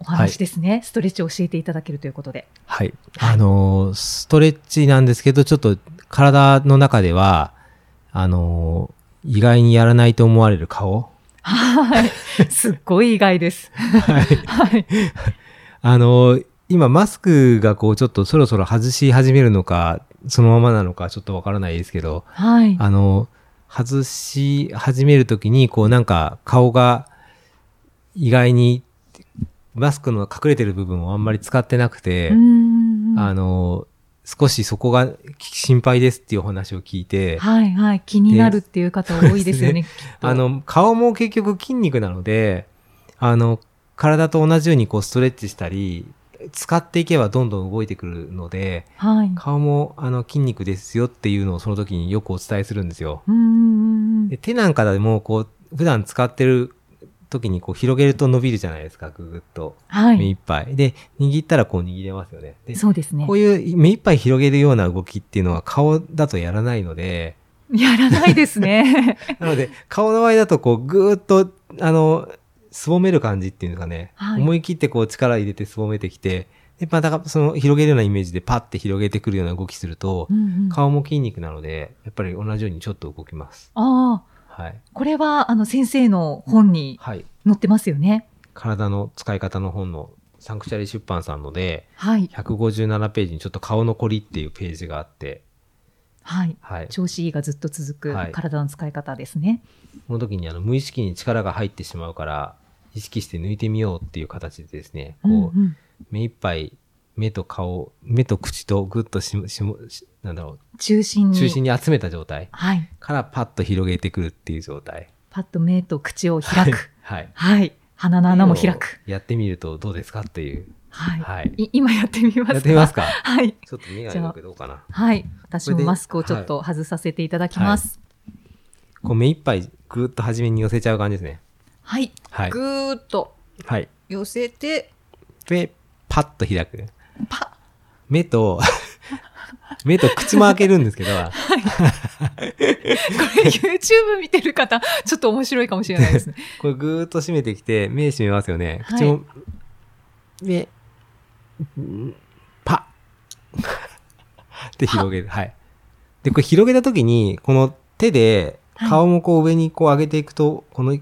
お話ですね。ストレッチを教えていただけるということで。はいあのーストレッチなんですけどちょっと体の中ではあのー意外にやらないと思われる顔はい。すっごい意外です。はいはい。あのー今マスクがこうちょっとそろそろ外し始めるのかそのままなのかちょっとわからないですけどはい。あの、外し始めるときに、こうなんか顔が意外にマスクの隠れてる部分をあんまり使ってなくてあの、少しそこが心配ですっていうお話を聞いて、はいはい。気になるっていう方多いですよね。きっとあ、の、顔も結局筋肉なので、あの、体と同じようにこうストレッチしたり、使っていけばどんどん動いてくるので、はい。顔もあの筋肉ですよっていうのをその時によくお伝えするんですよ。うーんで。手なんかでもこう普段使ってる時にこう広げると伸びるじゃないですかぐぐっとはい。目いっぱいで握ったらこう握れますよねでそうですねこ。ういう目いっぱい広げるような動きっていうのは顔だとやらないのでやらないですね。なので顔の場合だとこうぐーっとあのすぼめる感じっていうのがね、はい思い切ってこう力入れてすぼめてきてでまたその広げるようなイメージでパッて広げてくるような動きすると、うんうん、あ顔も筋肉なのでやっぱり同じようにちょっと動きますあ。はいこれは、あの、先生の本にはい載ってますよね。体の使い方の本のサンクチャリ出版さんので、はい。157ページにちょっと顔のこりっていうページがあって、はい。はい。調子いいがずっと続はいく体の使い方ですね。この時にあの無意識に力が入ってしまうから、意識して抜いてみようっていう形でですね、こう、うんうん目いっぱい目と顔、目と口とぐっとししなんだろ中心う、に。中心に集めた状態はい。からパッと広げてくるっていう状態。パッと目と口を開く。はい。はい。鼻の穴も開く。やってみるとどうですかっていう。はい。はい。い今やってみますか？やってみますか？はい。ちょっと目がよくどうかな。はい。私もマスクをちょっと外させていただきます。こう目いっぱいぐーっと初めに寄せちゃう感じですね。はい。はいぐ。ーっとはい。寄せて、で、パッと開く。パ目と、目と口も開けるんですけど、これ YouTube 見てる方、ちょっと面白いかもしれないですね。これぐーっと閉めてきて、目閉めますよね。はい口も、目、んパッって広げる。はい。で、これ広げたときに、この手ではい顔もこう上にこう上げていくと、この、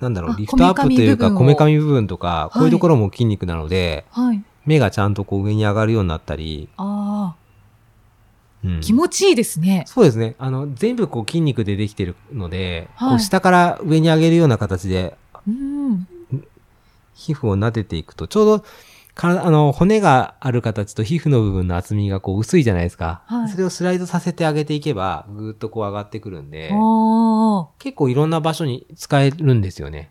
なんだろあう、リフトアップというか、ここめかめかみ部分とか、こういうところも筋肉なので、はい。目がちゃんとこう上に上がるようになったり、あうんあ、気持ちいいですね。そうですね。あの、全部こう筋肉でできてるので、はいこう下から上に上げるような形でうん。皮膚を撫でていくと、ちょうど、からあの、骨がある形と皮膚の部分の厚みがこう薄いじゃないですか。はいそれをスライドさせてあげていけば、ぐーっとこう上がってくるんで、あ結構いろんな場所に使えるんですよね。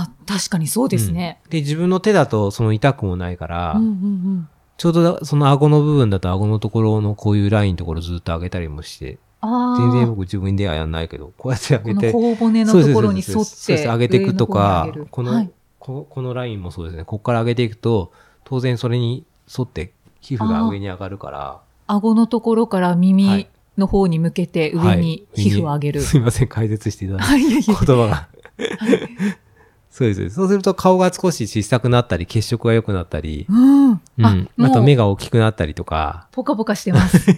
あ。あ、確かにそうですね。うん。で、自分の手だとその痛くもないから、うんうんうん。ちょうどその顎の部分だと顎のところのこういうラインのところずっと上げたりもして。全然僕自分ではやんないけど、こうやって上げて、この頬骨のところに沿ってす上げていくとか上のこの、はい。ここのラインもそうですね。ここから上げていくと当然それに沿って皮膚が上に上がるから顎のところからは耳い。の方に向けて上に皮膚を上げる。はいすいません。解説していただいて言葉がそうですそうすると顔が少し小さくなったり血色が良くなったり、うん。うん、あ、あと目が大きくなったりとかポカポカしてます。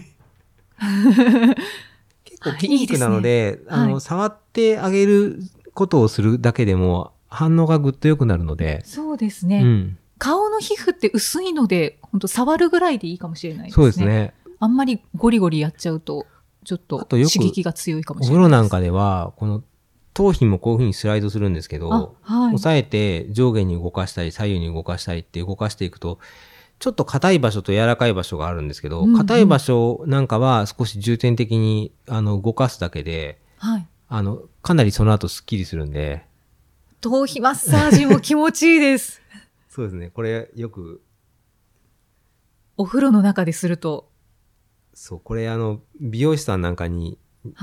結構筋肉なのであの、はい触ってあげることをするだけでも反応がぐっと良くなるので、そうですね。うん、顔の皮膚って薄いので、本当触るぐらいでいいかもしれないですね。そうです。ねあんまりゴリゴリやっちゃうと、ちょっと刺激が強いかもおしれないです。風呂なんかでは、この頭皮もこういう風にスライドするんですけど、あ、はい押。さえて上下に動かしたり左右に動かしたりって動かしていくと、ちょっと硬い場所と柔らかい場所があるんですけど、うんうん硬い場所なんかは少し重点的にあの動かすだけで、はい。あの、かなりその後スッキリするんで、頭皮マッサージも気持ちいいです。そうですね。これよくお風呂の中ですると。そう、これあの、美容師さんなんかに、はい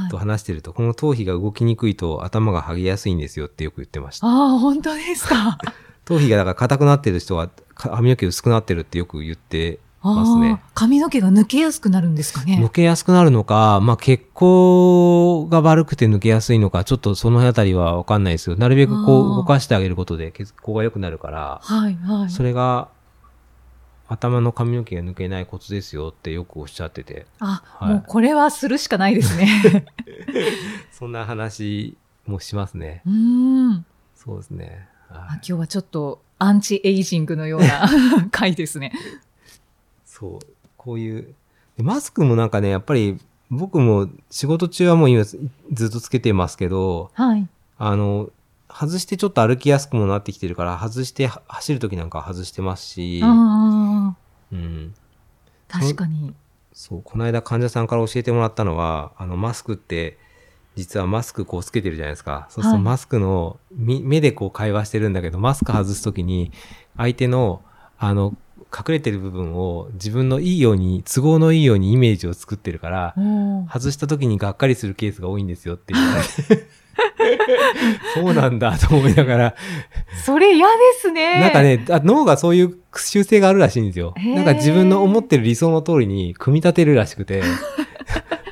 と話してると、この頭皮が動きにくいと頭が剥げやすいんですよってよく言ってました。ああ、本当ですか？頭皮がだから硬くなってる人はか髪の毛薄くなってるってよく言ってますね髪の毛が抜けやすくなるんですか抜ね。けやすくなるのか、まあ、血行が悪くて抜けやすいのか、ちょっとそのあたりはわかんないですけど、なるべくこう動かしてあげることで血行が良くなるから、はい、はい。それが頭の髪の毛が抜けないコツですよってよくおっしゃってて、あ、はいもうこれはするしかないですね。そんな話もしますね。うーん。そうですね。あはい今日はちょっとアンチエイジングのような 回ですね。そう、こういう、でマスクもなんかね、やっぱり僕も仕事中はもう今ずずっとつけてますけど、はい。あの、外してちょっと歩きやすくもなってきてるから、外しては走るときなんかは外してますし、ああ、うん。確かに。そう、この間患者さんから教えてもらったのは、あの、マスクって、実はマスクこうつけてるじゃないですか。そうするはいとマスクの、み目でこう会話してるんだけど、マスク外すときに、相手の、あの、隠れてる部分を自分のいいように、都合のいいようにイメージを作ってるから、外した時にがっかりするケースが多いんですよって言われて。そうなんだと思いながら、それ嫌ですね。なんか。ねあ、脳がそういう習性があるらしいんですよ。なんか自分の思ってる理想の通りに組み立てるらしくて。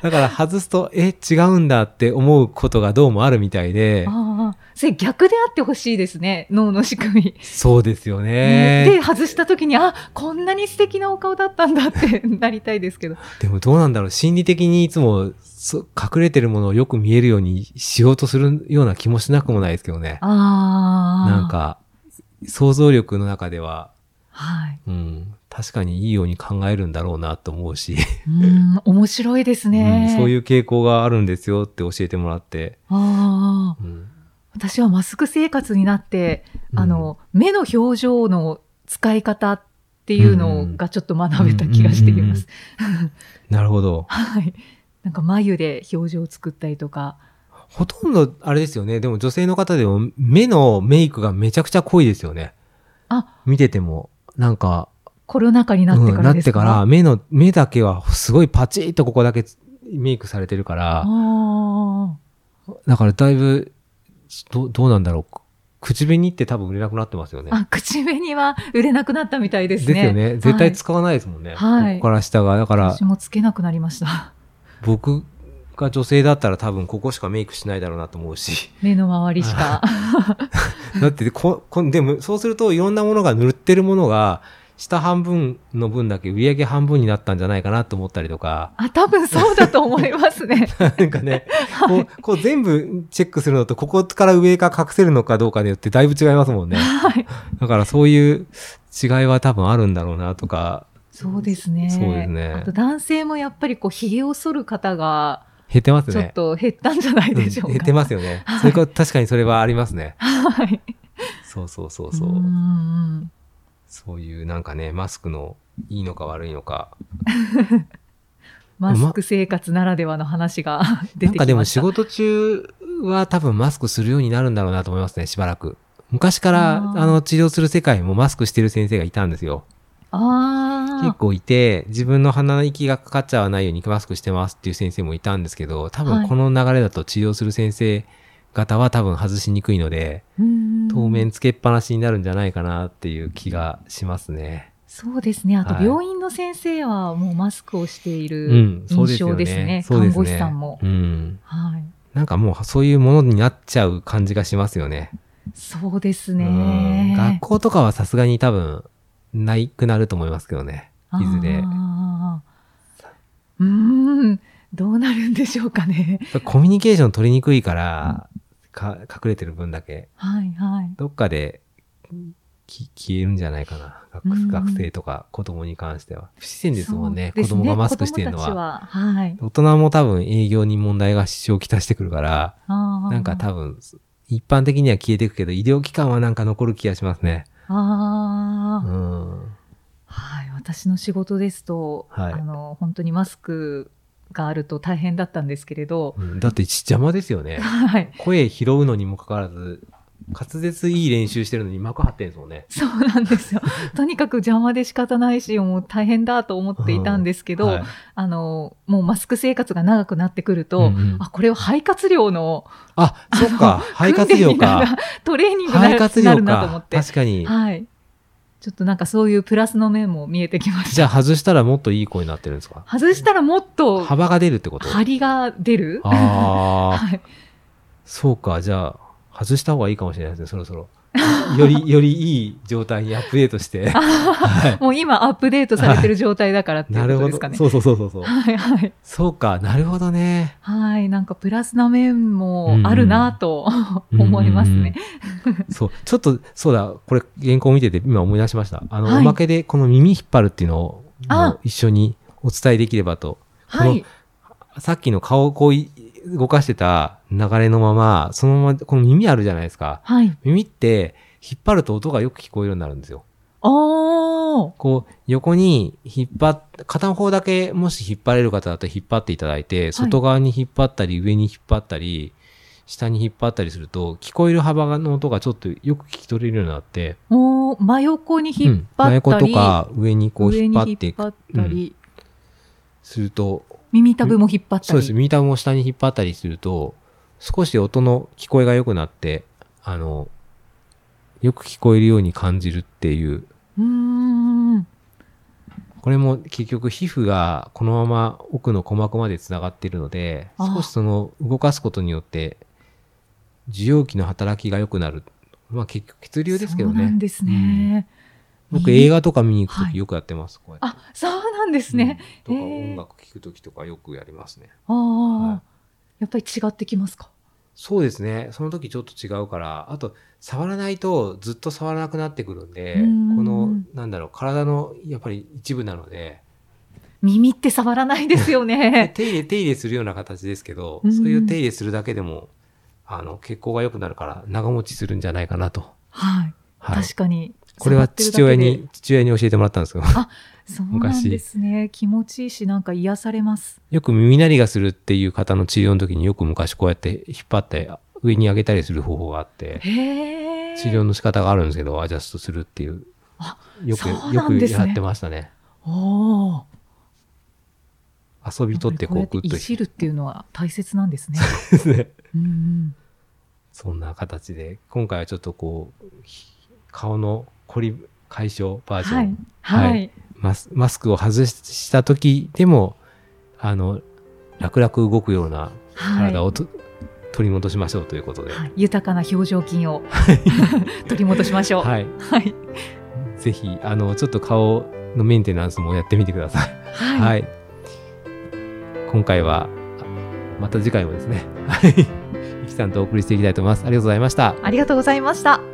だから外すと、え、違うんだって思うことがどうもあるみたいで、ああ、それ逆であってほしいですね。脳の仕組み。そうですよねで、ね。外した時に、あ、こんなに素敵なお顔だったんだって なりたいですけど。でもどうなんだろう心理的にいつもそ隠れてるものをよく見えるようにしようとするような気もしなくもないですけどね。ああ。なん。か、想像力の中では、はい。うん、確かにいいように考えるんだろうなと思うし、うん、面白いですね。うんそういう傾向があるんですよって教えてもらって、ああ。うん私はマスク生活になって、あの、目の表情の使い方っていうのがちょっと学べた気がしています。なるほど。はい。なんか眉で表情を作ったりとか。ほとんどあれですよね。でも女性の方でも目のメイクがめちゃくちゃ濃いですよね。あ、見てても、なんか、コロナ禍になってうんなっか？らですか、てから、目の、目だけはすごいパチッとここだけメイクされてるから、あだからだいぶ、どどうなんだろう。口紅って多分売れなくなってますよね。あ。あ、口紅は売れなくなったみたいですね。ですよね。絶対はい使わないですもんね。はいここから下が。だから私、もつけなくなりました。僕が女性だったら多分ここしかメイクしないだろうなと思うし。目の周りしか。だってこ、こでも、そうするといろんなものが塗ってるものが、下半分の分だけ売り上げ半分になったんじゃないかなと思ったりとか、あ、多分そうだと思いますね。なんかね、こう、こう全部チェックするのと、ここから上が隠せるのかどうかによってだいぶ違いますもんね。はい。だからそういう違いは多分あるんだろうなとか、そうですね。そうですねあと男性もやっぱりこう、髭を剃る方が、減ってますね。ちょっと減ったんじゃないでしょうか。うん減ってますよね。はいそれか確かにそれはありますね。はい。そうそうそうそう。んんそういうなんかね、マスクのいいのか悪いのか。マスク生活ならではの話が 出てきました。なんかでも仕事中は多分マスクするようになるんだろうなと思いますね、しばらく。昔からあの治療する世界もマスクしてる先生がいたんですよ。ああ。結構いて、自分の鼻の息がかかっちゃわないようにマスクしてますっていう先生もいたんですけど、多分この流れだと治療する先生方は多分外しにくいので、うん当面つけっぱなしになるんじゃないかなっていう気がしますね。そうですね。あとはい病院の先生はもうマスクをしている印象よですね。うですね。看護師さんも。うん。はい。なんかもうそういうものになっちゃう感じがしますよね。そうですうんね。学校とかはさすがに多分、ないくなると思いますけどね。いずれ。うーん。どうなるんでしょうかね。コミュニケーション取りにくいから、か隠れてる分だけ、はいはい。どっかでき消えるんじゃないかな。うん学学生とか子供に関しては。不自然ですもんね。そうです子供がマスクしてるのは。は。はい。大人も多分営業に問題が支障をきたしてくるから、なんか多分、一般的には消えていくけど、医療機関はなんか残る気がしますね。ああ、うん。はい。私の仕事ですと、はいあの、本当にマスクがあると大変だったんですけれど、うんだって邪魔ですよね。はい。声拾うのにもかかわらず、滑舌いい練習してるのに膜張ってんですもんね。そうなんですよ。とにかく邪魔で仕方ないし、もう大変だと思っていたんですけど、はいあの、もうマスク生活が長くなってくると、うんうんあ、これは肺活量のあ、そっか。肺活量かる。トレーニングにな肺る。なと思って。確かに。はい。ちょっとなんかそういうプラスの面も見えてきました。じゃあ外したらもっといい声になってるんですか？外したらもっと幅が出るってこと？張りが出るああ、はい。そうか。じゃあ、外した方がいいかもしれないですね、そろそろ。より、よりいい状態にアップデートして。はもう今アップデートされてる状態だからってい。いうなるほどことですか。ね。そうそうそうそうそう。はいはい。そうか。なるほどね。はい。なんかプラスな面もあるなと思いますね。そう。ちょっと、そうだ。これ、原稿を見てて今思い出しました。あの、はいおまけでこの耳引っ張るっていうのを、一緒にお伝えできればと。はい。さっきの顔をこうい動かしてた流れのまま、そのまま、この耳あるじゃないですか。はい。耳って、引っ張ると音がよく聞こえるようになるんですよ。こう、横に引っ張っ、片方だけもし引っ張れる方だと引っ張っていただいて、外側に引っ張ったり、上に引っ張ったり、下に引っ張ったりすると、聞こえる幅の音がちょっとよく聞き取れるようになって、おー真横に引っうん。張真横ったり、とか上にこう引っ張っていく。引っ張ったり、すると、耳たぶも引っ張ったり。そうです。耳たぶも下に引っ張ったりすると、少し音の聞こえが良くなって、あの、よく聞こえるように感じるっていう、う。これも結局皮膚がこのまま奥の鼓膜までつながっているので、あ少しその動かすことによって、受容器の働きが良くなる。まあ結局血流ですけどそうなね。んですね。僕映画とか見に行くとはいきよくやってます。こうやってあ、そうなんですね。うんとか音楽聴くときとかよくやりますね。ああ、はいやっぱり違ってきますか？そうですね。その時ちょっと違うから、あと、触らないとずっと触らなくなってくるんで、うんこの、なんだろう、体のやっぱり一部なので、耳って触らないですよね。手入れ、手入れするような形ですけど、うんそういう手入れするだけでも、あの、血行が良くなるから長持ちするんじゃないかなと。はい。はい。確かに。これは父親でに、父親に教えてもらったんですけど、そうなん昔ですね。気持ちいいし、なんか癒されます。よく耳鳴りがするっていう方の治療の時によく昔こうやって引っ張って上に上げたりする方法があって。治療の仕方があるんですけど、アジャストするっていう。あよく、そうよくやってましたね。おお。遊び取ってこうやっといじるっていうのは大切なんですね。ですね。うんうん。そんな形で、今回はちょっとこう、ひ顔の凝り解消バージョン、はい。ははいい。マスマスクを外した時でも、あの、楽々動くようなはい体をと、取り戻しましょうということで、はい豊かな表情筋を 取り戻しましょう。はい。はい。ぜひ、あの、ちょっと顔のメンテナンスもやってみてください。はい。はい。今回は、あまた次回もですね、はい。ゆきさんとお送りしていきたいと思います。ありがとうございました。ありがとうございました。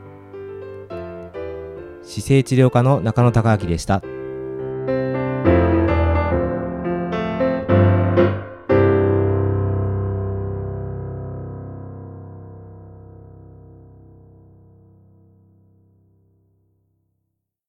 姿勢治療科の中野孝明でした。